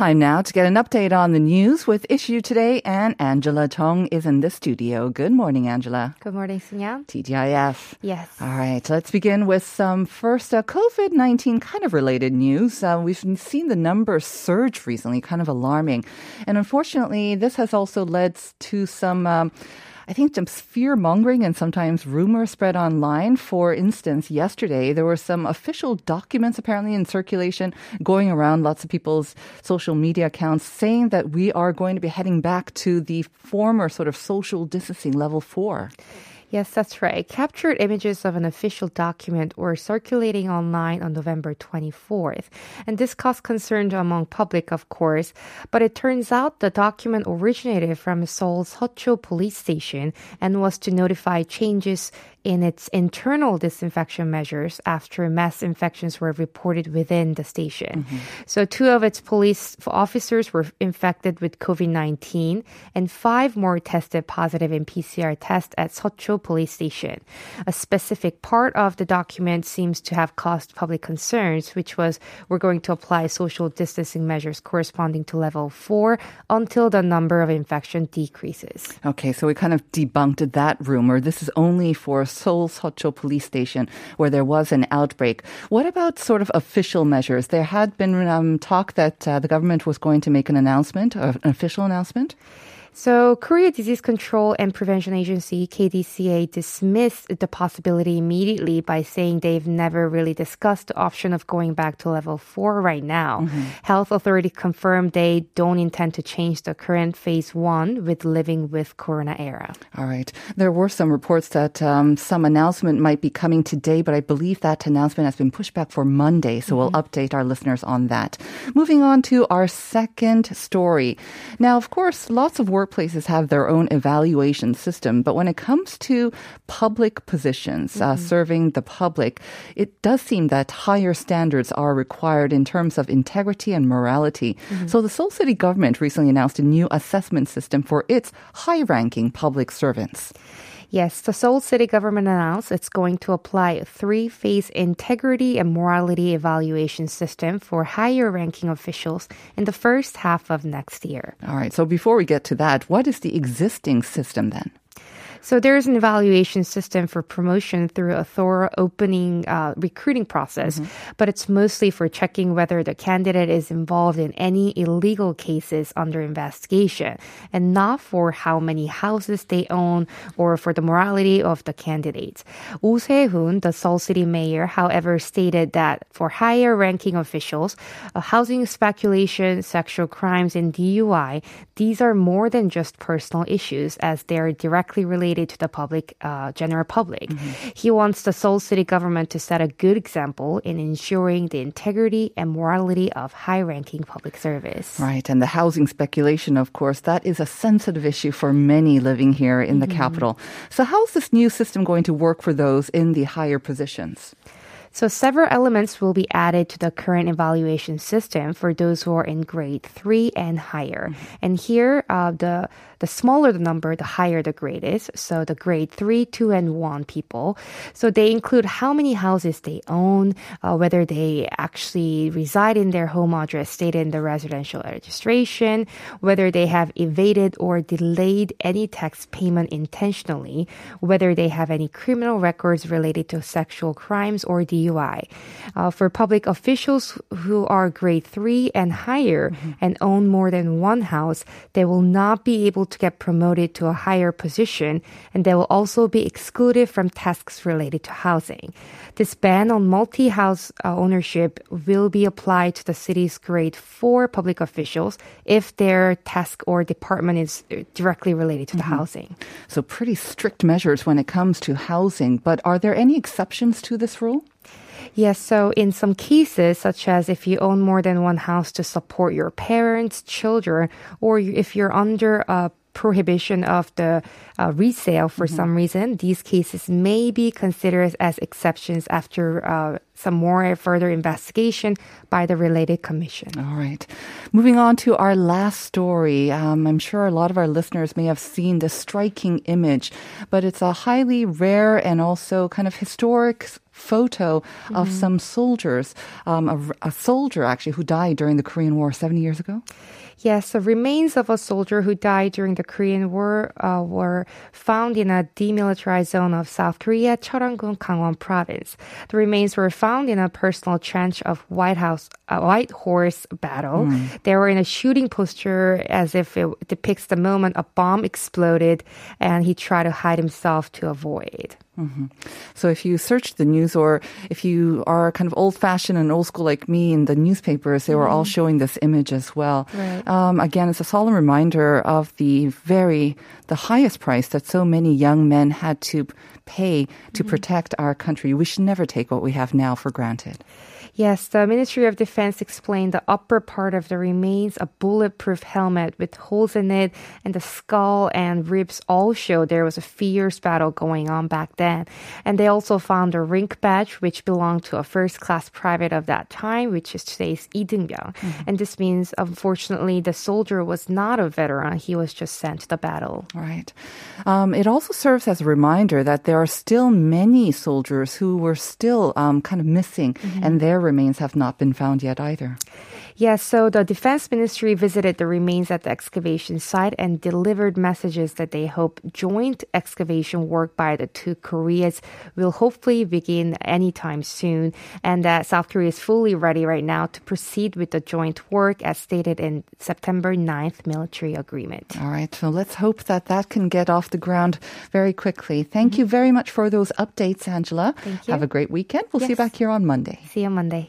Time now to get an update on the news with Issue Today, and Angela Tong is in the studio. Good morning, Angela. Good morning, Sunyan. TGIF. Yes. All right, let's begin with some first uh, COVID 19 kind of related news. Uh, we've seen the numbers surge recently, kind of alarming. And unfortunately, this has also led to some. Um, I think some fear mongering and sometimes rumors spread online. For instance, yesterday there were some official documents apparently in circulation going around lots of people's social media accounts saying that we are going to be heading back to the former sort of social distancing level four. Yes, that's right. Captured images of an official document were circulating online on November 24th. And this caused concern among public, of course. But it turns out the document originated from Seoul's Seocho police station and was to notify changes in its internal disinfection measures after mass infections were reported within the station. Mm-hmm. So, two of its police officers were infected with COVID 19, and five more tested positive in PCR tests at Seocho police station. A specific part of the document seems to have caused public concerns, which was we're going to apply social distancing measures corresponding to level four until the number of infection decreases. Okay, so we kind of debunked that rumor. This is only for Seoul Seocho police station where there was an outbreak. What about sort of official measures? There had been um, talk that uh, the government was going to make an announcement, an official announcement. So, Korea Disease Control and Prevention Agency, KDCA, dismissed the possibility immediately by saying they've never really discussed the option of going back to level four right now. Mm-hmm. Health authority confirmed they don't intend to change the current phase one with living with corona era. All right. There were some reports that um, some announcement might be coming today, but I believe that announcement has been pushed back for Monday. So, mm-hmm. we'll update our listeners on that. Moving on to our second story. Now, of course, lots of work workplaces have their own evaluation system, but when it comes to public positions, uh, mm-hmm. uh, serving the public, it does seem that higher standards are required in terms of integrity and morality. Mm-hmm. So the Seoul City government recently announced a new assessment system for its high-ranking public servants. Yes, the Seoul City government announced it's going to apply a three-phase integrity and morality evaluation system for higher ranking officials in the first half of next year. All right, so before we get to that, what is the existing system then? So there's an evaluation system for promotion through a thorough opening uh, recruiting process, mm-hmm. but it's mostly for checking whether the candidate is involved in any illegal cases under investigation and not for how many houses they own or for the morality of the candidates. Oh Se-hoon, the Seoul City mayor, however, stated that for higher ranking officials, uh, housing speculation, sexual crimes, and DUI, these are more than just personal issues as they are directly related related to the public, uh, general public. Mm-hmm. He wants the Seoul city government to set a good example in ensuring the integrity and morality of high-ranking public service. Right, and the housing speculation, of course, that is a sensitive issue for many living here in mm-hmm. the capital. So, how is this new system going to work for those in the higher positions? So several elements will be added to the current evaluation system for those who are in grade three and higher. Mm-hmm. And here, uh, the the smaller the number, the higher the grade is. So the grade three, two, and one people. So they include how many houses they own, uh, whether they actually reside in their home address stated in the residential registration, whether they have evaded or delayed any tax payment intentionally, whether they have any criminal records related to sexual crimes or the DUI. Uh, for public officials who are grade three and higher and own more than one house, they will not be able to get promoted to a higher position, and they will also be excluded from tasks related to housing. This ban on multi-house uh, ownership will be applied to the city's grade four public officials if their task or department is uh, directly related to the housing. So pretty strict measures when it comes to housing. But are there any exceptions to this rule? Yes, so in some cases, such as if you own more than one house to support your parents, children, or if you're under a prohibition of the uh, resale for some reason, these cases may be considered as exceptions after uh, some more further investigation by the related commission. All right. Moving on to our last story. Um, I'm sure a lot of our listeners may have seen this striking image, but it's a highly rare and also kind of historic photo of some soldiers. Um, a, a soldier, actually, who died during the Korean War 70 years ago. Yes, the remains of a soldier who died during the Korean War uh, were found in a demilitarized zone of South Korea, Cheorwon-gun, Gangwon Province. The remains were found in a personal trench of White House, uh, White Horse Battle. They were in a shooting posture as if it depicts the moment a bomb exploded and he tried to hide himself to avoid. Mm-hmm. So if you search the news or if you are kind of old fashioned and old school like me in the newspapers, they were all mm-hmm. showing this image as well. Right. Um, again, it's a solemn reminder of the very, the highest price that so many young men had to pay to mm-hmm. protect our country. We should never take what we have now for granted. Yes, the Ministry of Defense explained the upper part of the remains, a bulletproof helmet with holes in it, and the skull and ribs all show there was a fierce battle going on back then. And they also found a rink badge, which belonged to a first class private of that time, which is today's Il-deung-byung. Mm-hmm. And this means, unfortunately, the soldier was not a veteran. He was just sent to the battle. Right. Um, it also serves as a reminder that there are still many soldiers who were still um, kind of missing, mm-hmm. and their remains have not been found yet either. Yes, so the Defense Ministry visited the remains at the excavation site and delivered messages that they hope joint excavation work by the two Koreas will hopefully begin anytime soon, and that South Korea is fully ready right now to proceed with the joint work as stated in September 9th military agreement. All right, so let's hope that that can get off the ground very quickly. Thank you very much for those updates, Angela. Thank you. Have a great weekend. We'll see you back here on Monday. See you on Monday.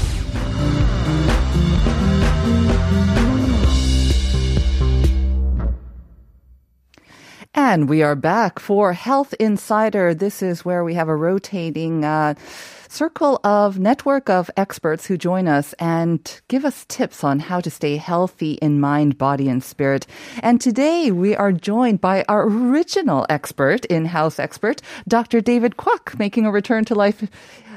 And we are back for Health Insider. This is where we have a rotating uh, circle of network of experts who join us and give us tips on how to stay healthy in mind, body, and spirit. And today we are joined by our original expert, in-house expert, Dr. David Kwok, making a return to life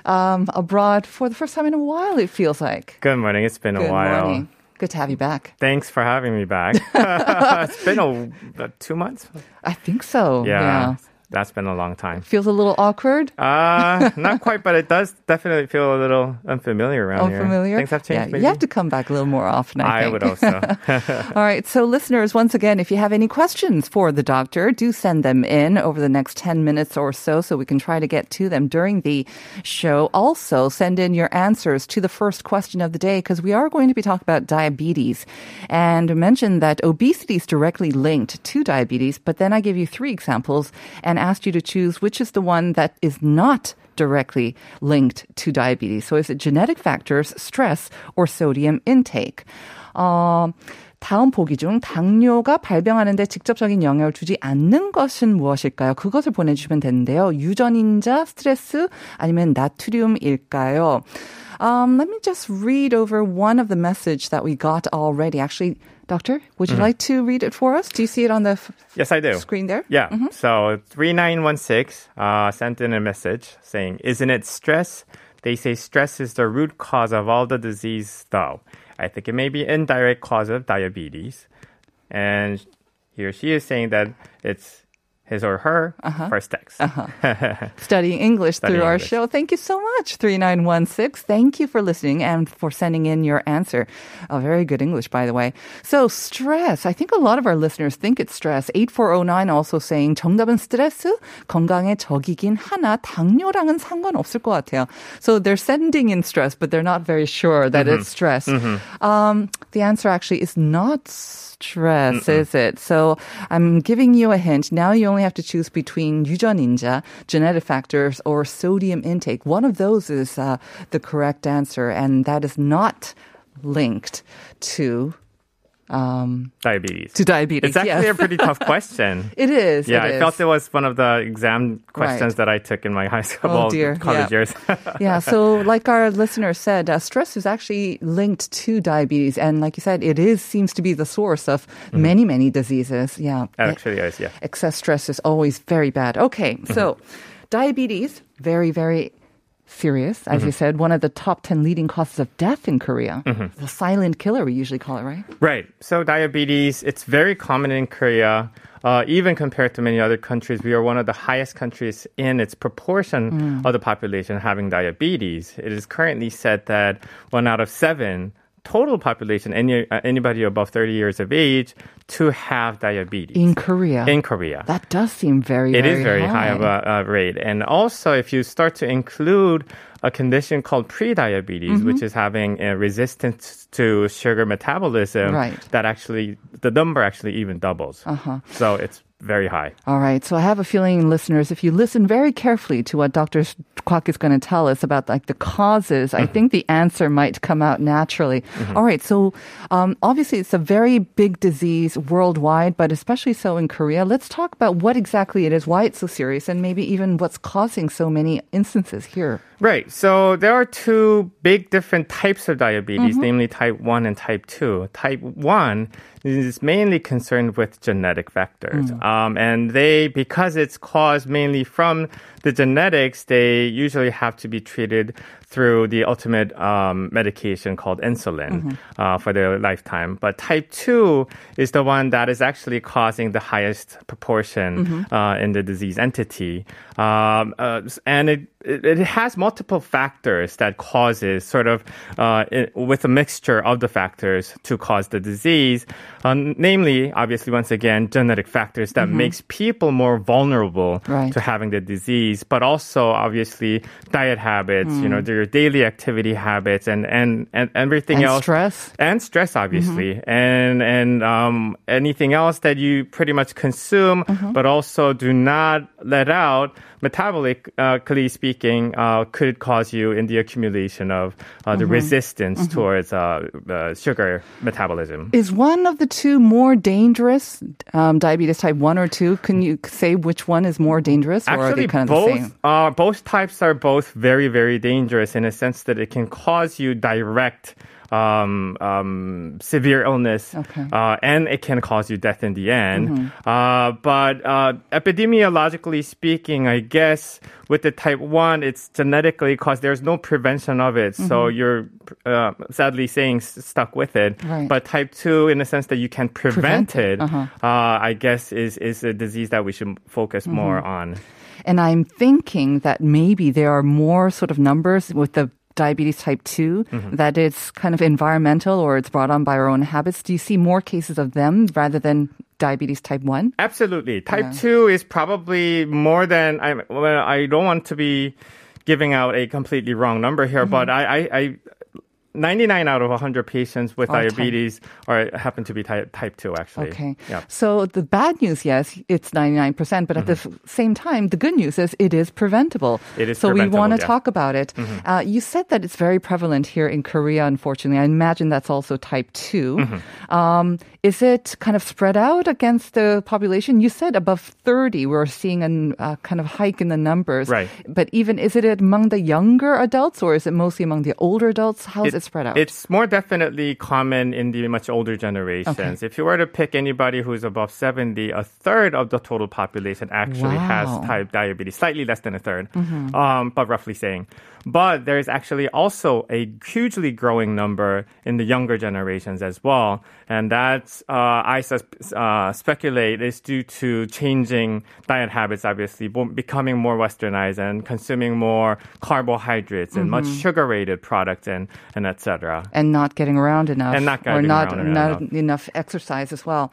um, abroad for the first time in a while. It feels like. Good morning. It's been Good a while. morning. Good to have you back. Thanks for having me back. it's been a, two months. I think so. Yeah, that's been a long time. Feels a little awkward. Uh, not quite, but it does definitely feel a little unfamiliar around here. Unfamiliar. Things have changed. Yeah, maybe? you have to come back a little more often. I, I would also. All right. So, listeners, once again, if you have any questions for the doctor, do send them in over the next 10 minutes or so so we can try to get to them during the show. Also, send in your answers to the first question of the day because we are going to be talking about diabetes and mention that obesity is directly linked to diabetes. But then I give you three examples and asked you to choose which is the one that is not directly linked to diabetes. So is it genetic factors, stress, or sodium intake? 어, 다음 보기 중 당뇨가 발병하는데 직접적인 영향을 주지 않는 것은 무엇일까요? 그것을 보내주시면 되는데요. 유전인자, 스트레스, 아니면 나트륨일까요? Um, let me just read over one of the message that we got already. Actually, doctor, would you like to read it for us? Do you see it on the f- yes, I do. screen there? Yeah. So 3916 uh, sent in a message saying, Isn't it stress They say stress is the root cause of all the disease, though. I think it may be indirect cause of diabetes. And he or she is saying that it's his or her first text. studying English Studying through our English. show. Thank you so much, 3916. Thank you for listening and for sending in your answer. A very good English, by the way. So, stress. I think a lot of our listeners think it's stress. 8409 also saying 정답은 스트레스, 건강의 적이긴 하나 당뇨랑은 상관없을 것 같아요. So, they're sending in stress, but they're not very sure that it's stress. Um, the answer actually is not stress, is it? So I'm giving you a hint. Now you only have to choose between 유전인자, genetic factors, or sodium intake. One of those is uh, the correct answer, and that is not linked to um, Diabetes. to diabetes. It's actually yes. a pretty tough question. it is. Yeah, it I is. felt it was one of the exam questions Right. that I took in my high school, Oh, dear. college Yeah. years. yeah, so like our listener said, uh, stress is actually linked to diabetes, and like you said, it is seems to be the source of many many diseases. Yeah, Actually, yes, yeah. excess stress is always very bad. Okay, so diabetes, very, very serious, as you mm-hmm. said, one of the top 10 leading causes of death in Korea. Mm-hmm. The silent killer, we usually call it, right? Right. So diabetes, it's very common in Korea. Uh, even compared to many other countries, we are one of the highest countries in its proportion mm. of the population having diabetes. It is currently said that one out of seven total population, any, uh, anybody above 30 years of age, to have diabetes In Korea. in Korea. that does seem very, It very is very high, of a, a rate. And also, if you start to include a condition called prediabetes, which is having a resistance to sugar metabolism, Right. that actually, the number actually even doubles. Uh-huh. So it's very high. All right. So I have a feeling, listeners, if you listen very carefully to what Dr. Kwok is going to tell us about like the causes, I think the answer might come out naturally. All right. So um, obviously, it's a very big disease worldwide, but especially so in Korea. Let's talk about what exactly it is, why it's so serious, and maybe even what's causing so many instances here. Right. So there are two big different types of diabetes, mm-hmm. namely type 1 and type 2. Type 1 is mainly concerned with genetic factors. Um, and they, because it's caused mainly from the genetics, they usually have to be treated through the ultimate um, medication called insulin uh, for their lifetime. But type 2 is the one that is actually causing the highest proportion uh, in the disease entity. Um, uh, and it, it, it has multiple factors that causes sort of uh, it, with a mixture of the factors to cause the disease. Uh, namely, obviously, once again, genetic factors that makes people more vulnerable Right. to having the disease, but also obviously diet habits, you know, your daily activity habits and, and, and everything And else. stress. And stress, obviously. And, and, um, anything else that you pretty much consume, but also do not let out metabolically speaking, uh, could cause you in the accumulation of uh, the resistance towards uh, uh, sugar metabolism. Is one of the two more dangerous, um, diabetes type 1 or 2? Can you say which one is more dangerous, or are they kind of the both same? uh, both types are both very very dangerous in a sense that it can cause you direct. Um, um, severe illness, Okay. uh, and it can cause you death in the end. Uh, but uh, epidemiologically speaking, I guess with the type one, it's genetically caused. There's no prevention of it, so you're uh, sadly saying stuck with it. Right. But type two, in the sense that you can prevent, Prevent it, it, uh-huh. uh, I guess is is a disease that we should focus more on. And I'm thinking that maybe there are more sort of numbers with the diabetes type 2 Mm-hmm. that it's kind of environmental or it's brought on by our own habits. Do you see more cases of them rather than diabetes type 1? Absolutely. Type 2 is probably more than I well, I don't want to be giving out a completely wrong number here, but Mm-hmm. I, I, I 99 out of 100 patients with Are type- diabetes are happen to be type, type 2 actually. Okay. Yeah. So the bad news, yes, it's 99%, but at the f- same time, the good news is it is preventable. Mm-hmm. It is So we want to yeah. Mm-hmm. talk about it. Uh, you said that it's very prevalent here in Korea, unfortunately. I imagine that's also type 2. Mm-hmm. Um, is it kind of spread out against the population? You said above 30, we're seeing a uh, kind of hike in the numbers. Right. But even, is it among the younger adults or is it mostly among the older adults? How is it spread out? It's more definitely common in the much older generations. If you were to pick anybody who's above 70, a third of the total population actually has type diabetes, slightly less than a 3rd um, but roughly saying. But there's actually also a hugely growing number in the younger generations as well. And that's, uh, I uh, speculate, is due to changing diet habits, obviously, becoming more westernized and consuming more carbohydrates and much sugar rated products and, and et cetera. and not getting around enough, And not or not, around not enough. enough exercise as well.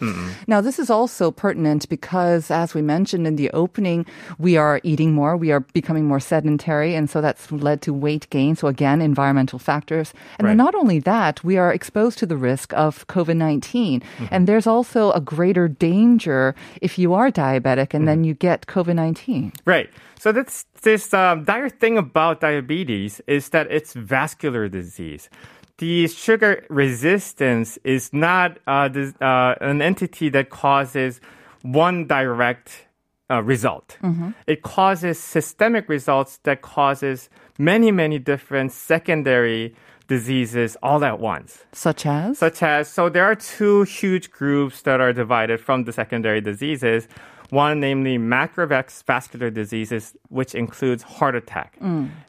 Now, this is also pertinent because, as we mentioned in the opening, we are eating more, we are becoming more sedentary, and so that's led to weight gain. So again, environmental factors, and then not only that, we are exposed to the risk of COVID 19 mm-hmm. and there's also a greater danger if you are diabetic and mm-hmm. then you get COVID nineteen. Right. So this this um, dire thing about diabetes is that it's vascular disease. The sugar resistance is not uh, this, uh, an entity that causes one direct uh, result. It causes systemic results that causes many many different secondary diseases all at once Such as? such as so there are two huge groups that are divided from the secondary diseases one namely macrovascular diseases which includes heart attack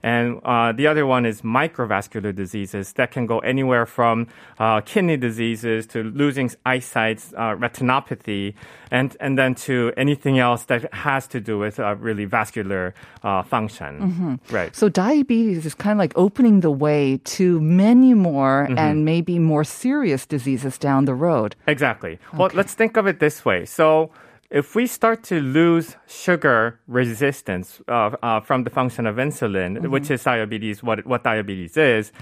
and uh, the other one is microvascular diseases that can go anywhere from uh, kidney diseases to losing eyesight uh, retinopathy and, and then to anything else that has to do with uh, really vascular uh, function right So diabetes is kind of like opening the way to many more Mm-hmm. and maybe more serious diseases down the road. Exactly. Well, let's think of it this way. So, if we start to lose sugar resistance uh, uh, from the function of insulin, which is diabetes, what what diabetes is,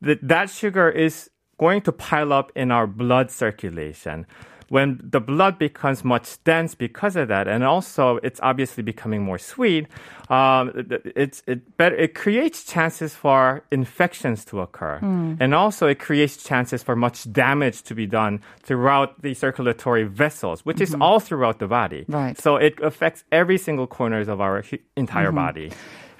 that that sugar is going to pile up in our blood circulation. When the blood becomes much dense because of that, and also it's obviously becoming more sweet, um, it- it's it better it creates chances for infections to occur, hmm. and also it creates chances for much damage to be done throughout the circulatory vessels, which is mm-hmm. all throughout the body. Right. So it affects every single corners of our entire mm-hmm. body.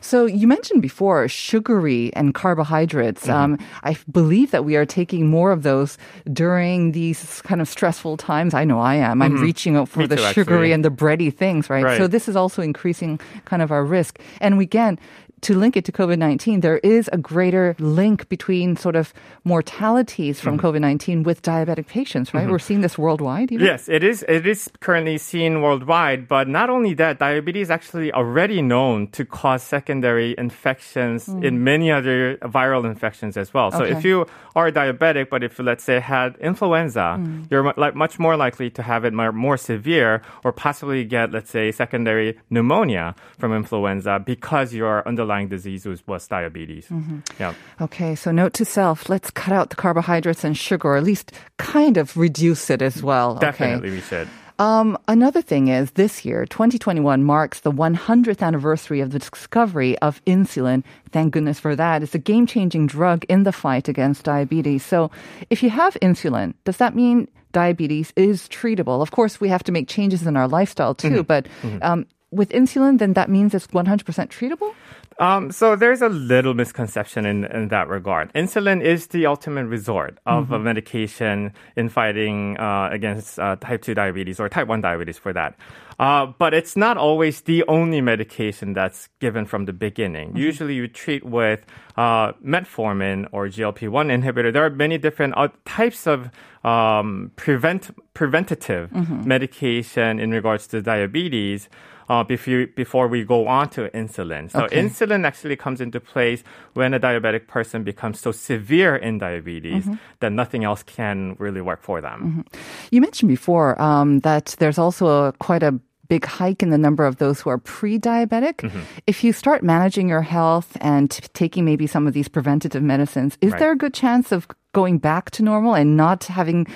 So you mentioned before sugary and carbohydrates. Mm-hmm. Um, I believe that we are taking more of those during these kind of stressful times. I know I am. I'm reaching out for Mm-hmm. Me the too, sugary actually. and the bready things, right? Right. So this is also increasing kind of our risk. And we, again, to link it to COVID 19, there is a greater link between sort of mortalities from Mm-hmm. COVID 19 with diabetic patients, right? Mm-hmm. We're seeing this worldwide. Even? Yes, it is. It is currently seen worldwide, but not only that, diabetes is actually already known to cause secondary infections hmm. in many other viral infections as well. So Okay. if you are diabetic, but if let's say had influenza, hmm. you're like much more likely to have it more, more severe or possibly get let's say secondary pneumonia from influenza because your underlying disease was, was diabetes. Yeah. Okay, so note to self, let's cut out the carbohydrates and sugar, or at least kind of reduce it as well. Definitely Okay. we should. Um, another thing is this year, 2021 marks the 100th anniversary of the discovery of insulin. Thank goodness for that. It's a game changing drug in the fight against diabetes. So if you have insulin, does that mean diabetes is treatable? Of course, we have to make changes in our lifestyle too, but um, with insulin, then that means it's 100% treatable? Um, so there's a little misconception in, in that regard. Insulin is the ultimate resort of a medication in fighting uh, against uh, type 2 diabetes or type 1 diabetes for that. Uh, but it's not always the only medication that's given from the beginning. Usually you treat with uh, metformin or GLP-1 inhibitor. There are many different uh, types of um, prevent preventative medication in regards to diabetes uh, before, before we go on to insulin. So Okay. insulin actually comes into place when a diabetic person becomes so severe in diabetes that nothing else can really work for them. You mentioned before um, that there's also a, quite a big hike in the number of those who are pre-diabetic. Mm-hmm. If you start managing your health and t- taking maybe some of these preventative medicines, is Right. there a good chance of going back to normal and not having,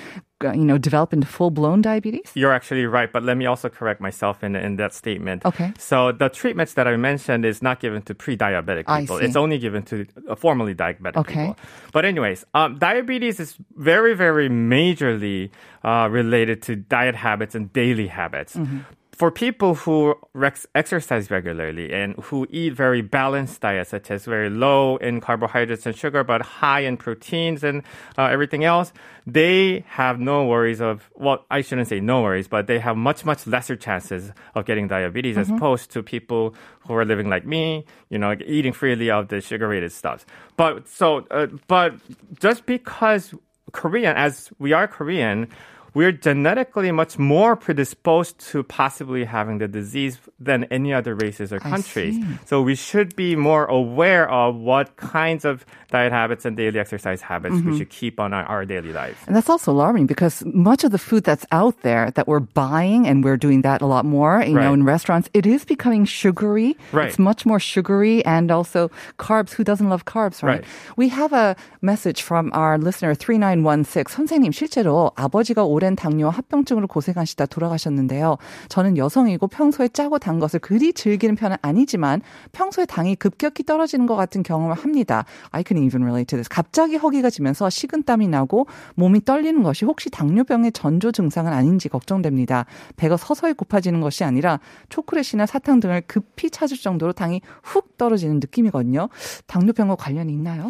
you know, develop into full-blown diabetes? You're actually right, but let me also correct myself in, in that statement. Okay. So the treatments that I mentioned is not given to pre-diabetic I people. see. It's only given to uh, formerly diabetic Okay. people. But anyways, um, diabetes is very, very majorly uh, related to diet habits and daily habits. Mm-hmm. For people who rex- exercise regularly and who eat very balanced diets, such as very low in carbohydrates and sugar, but high in proteins and uh, everything else, they have no worries of, well, I shouldn't say no worries, but they have much, much lesser chances of getting diabetes as opposed to people who are living like me, you know, eating freely of the sugar rated stuff. But so, uh, but just because Korean, as we are Korean, we're genetically much more predisposed to possibly having the disease than any other races or countries. So we should be more aware of what kinds of diet habits and daily exercise habits Mm-hmm. we should keep on our, our daily lives. And that's also alarming because much of the food that's out there that we're buying, and we're doing that a lot more, you know, Right. in restaurants, it is becoming sugary. Right. It's much more sugary and also carbs. Who doesn't love carbs, right? Right. We have a message from our listener 3916. 선생님, 실제로 아버지가 오 랜 당뇨 합병증으로 고생하시다 돌아가셨는데요. 저는 여성이고 평소에 짜고 단 것을 그리 즐기는 편은 아니지만 평소에 당이 급격히 떨어지는 것 같은 경험을 합니다. I can even relate to this. 갑자기 허기가 지면서 식은땀이 나고 몸이 떨리는 것이 혹시 당뇨병의 전조 증상은 아닌지 걱정됩니다. 배가 서서히 고파지는 것이 아니라 초콜릿이나 사탕 등을 급히 찾을 정도로 당이 훅 떨어지는 느낌이거든요. 당뇨병과 관련이 있나요?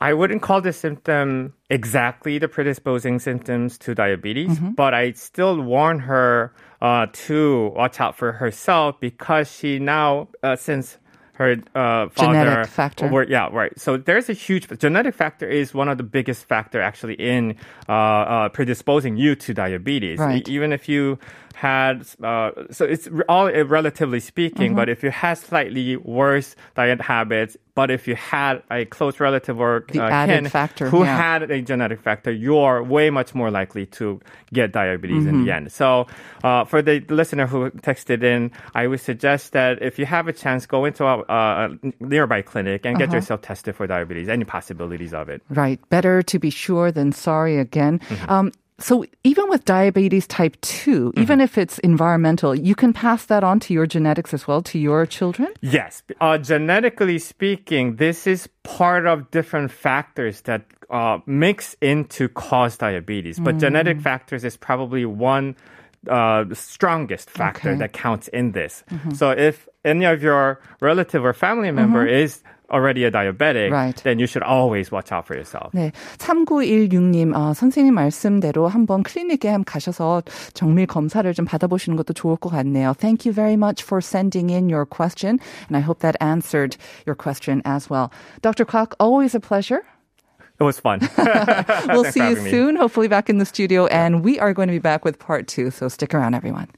I wouldn't call this symptom exactly the predisposing symptoms to diabetes, Mm-hmm. but I still warn her uh, to watch out for herself because she now, uh, since her uh, father, Genetic factor. were- yeah, right. So there's a huge genetic factor is one of the biggest factor actually in uh, uh, predisposing you to diabetes. Right. E- even if you had, uh, so it's all uh, relatively speaking, Mm-hmm. but if you had slightly worse diet habits, but if you had a close relative or The uh, added kin factor, who yeah. had a genetic factor, you're way much more likely to get diabetes in Mm-hmm. the end. So, uh, for the listener who texted in, I would suggest that if you have a chance, go into a, a nearby clinic and Uh-huh. get yourself tested for diabetes. Any possibilities of it? Right. Better to be sure than sorry again. Mm-hmm. Um, so even with diabetes type 2, even if it's environmental, you can pass that on to your genetics as well, to your children? Yes. Uh, genetically speaking, this is part of different factors that uh, mix into cause diabetes. But genetic factors is probably one uh, strongest factor Okay. that counts in this. So if any of your relative or family member is already a diabetic, right. then you should always watch out for yourself. 네. 3916님, 어, 선생님 말씀대로 한번 클리닉에 한번 가셔서 정밀 검사를 좀 받아보시는 것도 좋을 것 같네요. Thank you very much for sending in your question, and I hope that answered your question as well. Dr. Kwok, always a pleasure. It was fun. we'll see you soon, me. hopefully back in the studio, and we are going to be back with part two, so stick around, everyone.